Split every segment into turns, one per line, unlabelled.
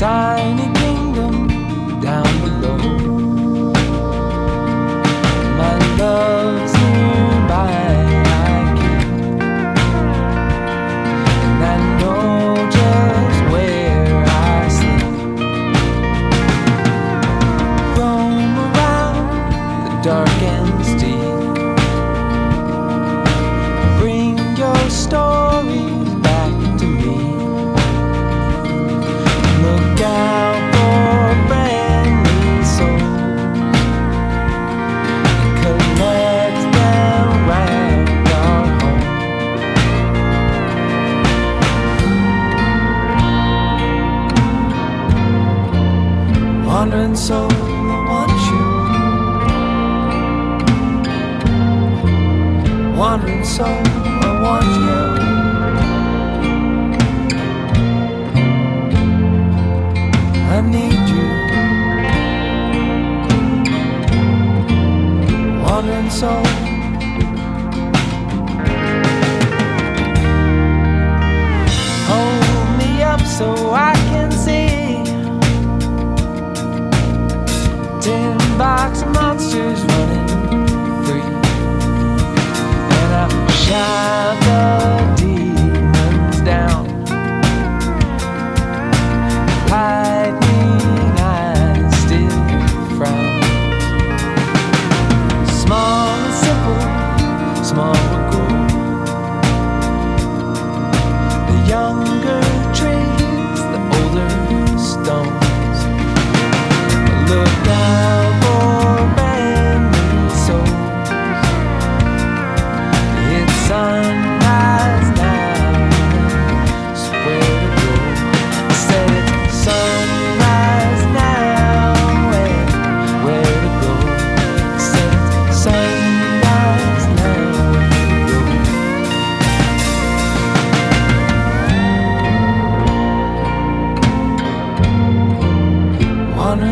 在你 wandering soul that wants you. Wandering soul, I want you. I need you. Wandering soul.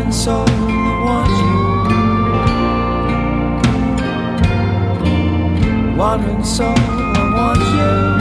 Wandering soul I want you. Wandering soul, I want you.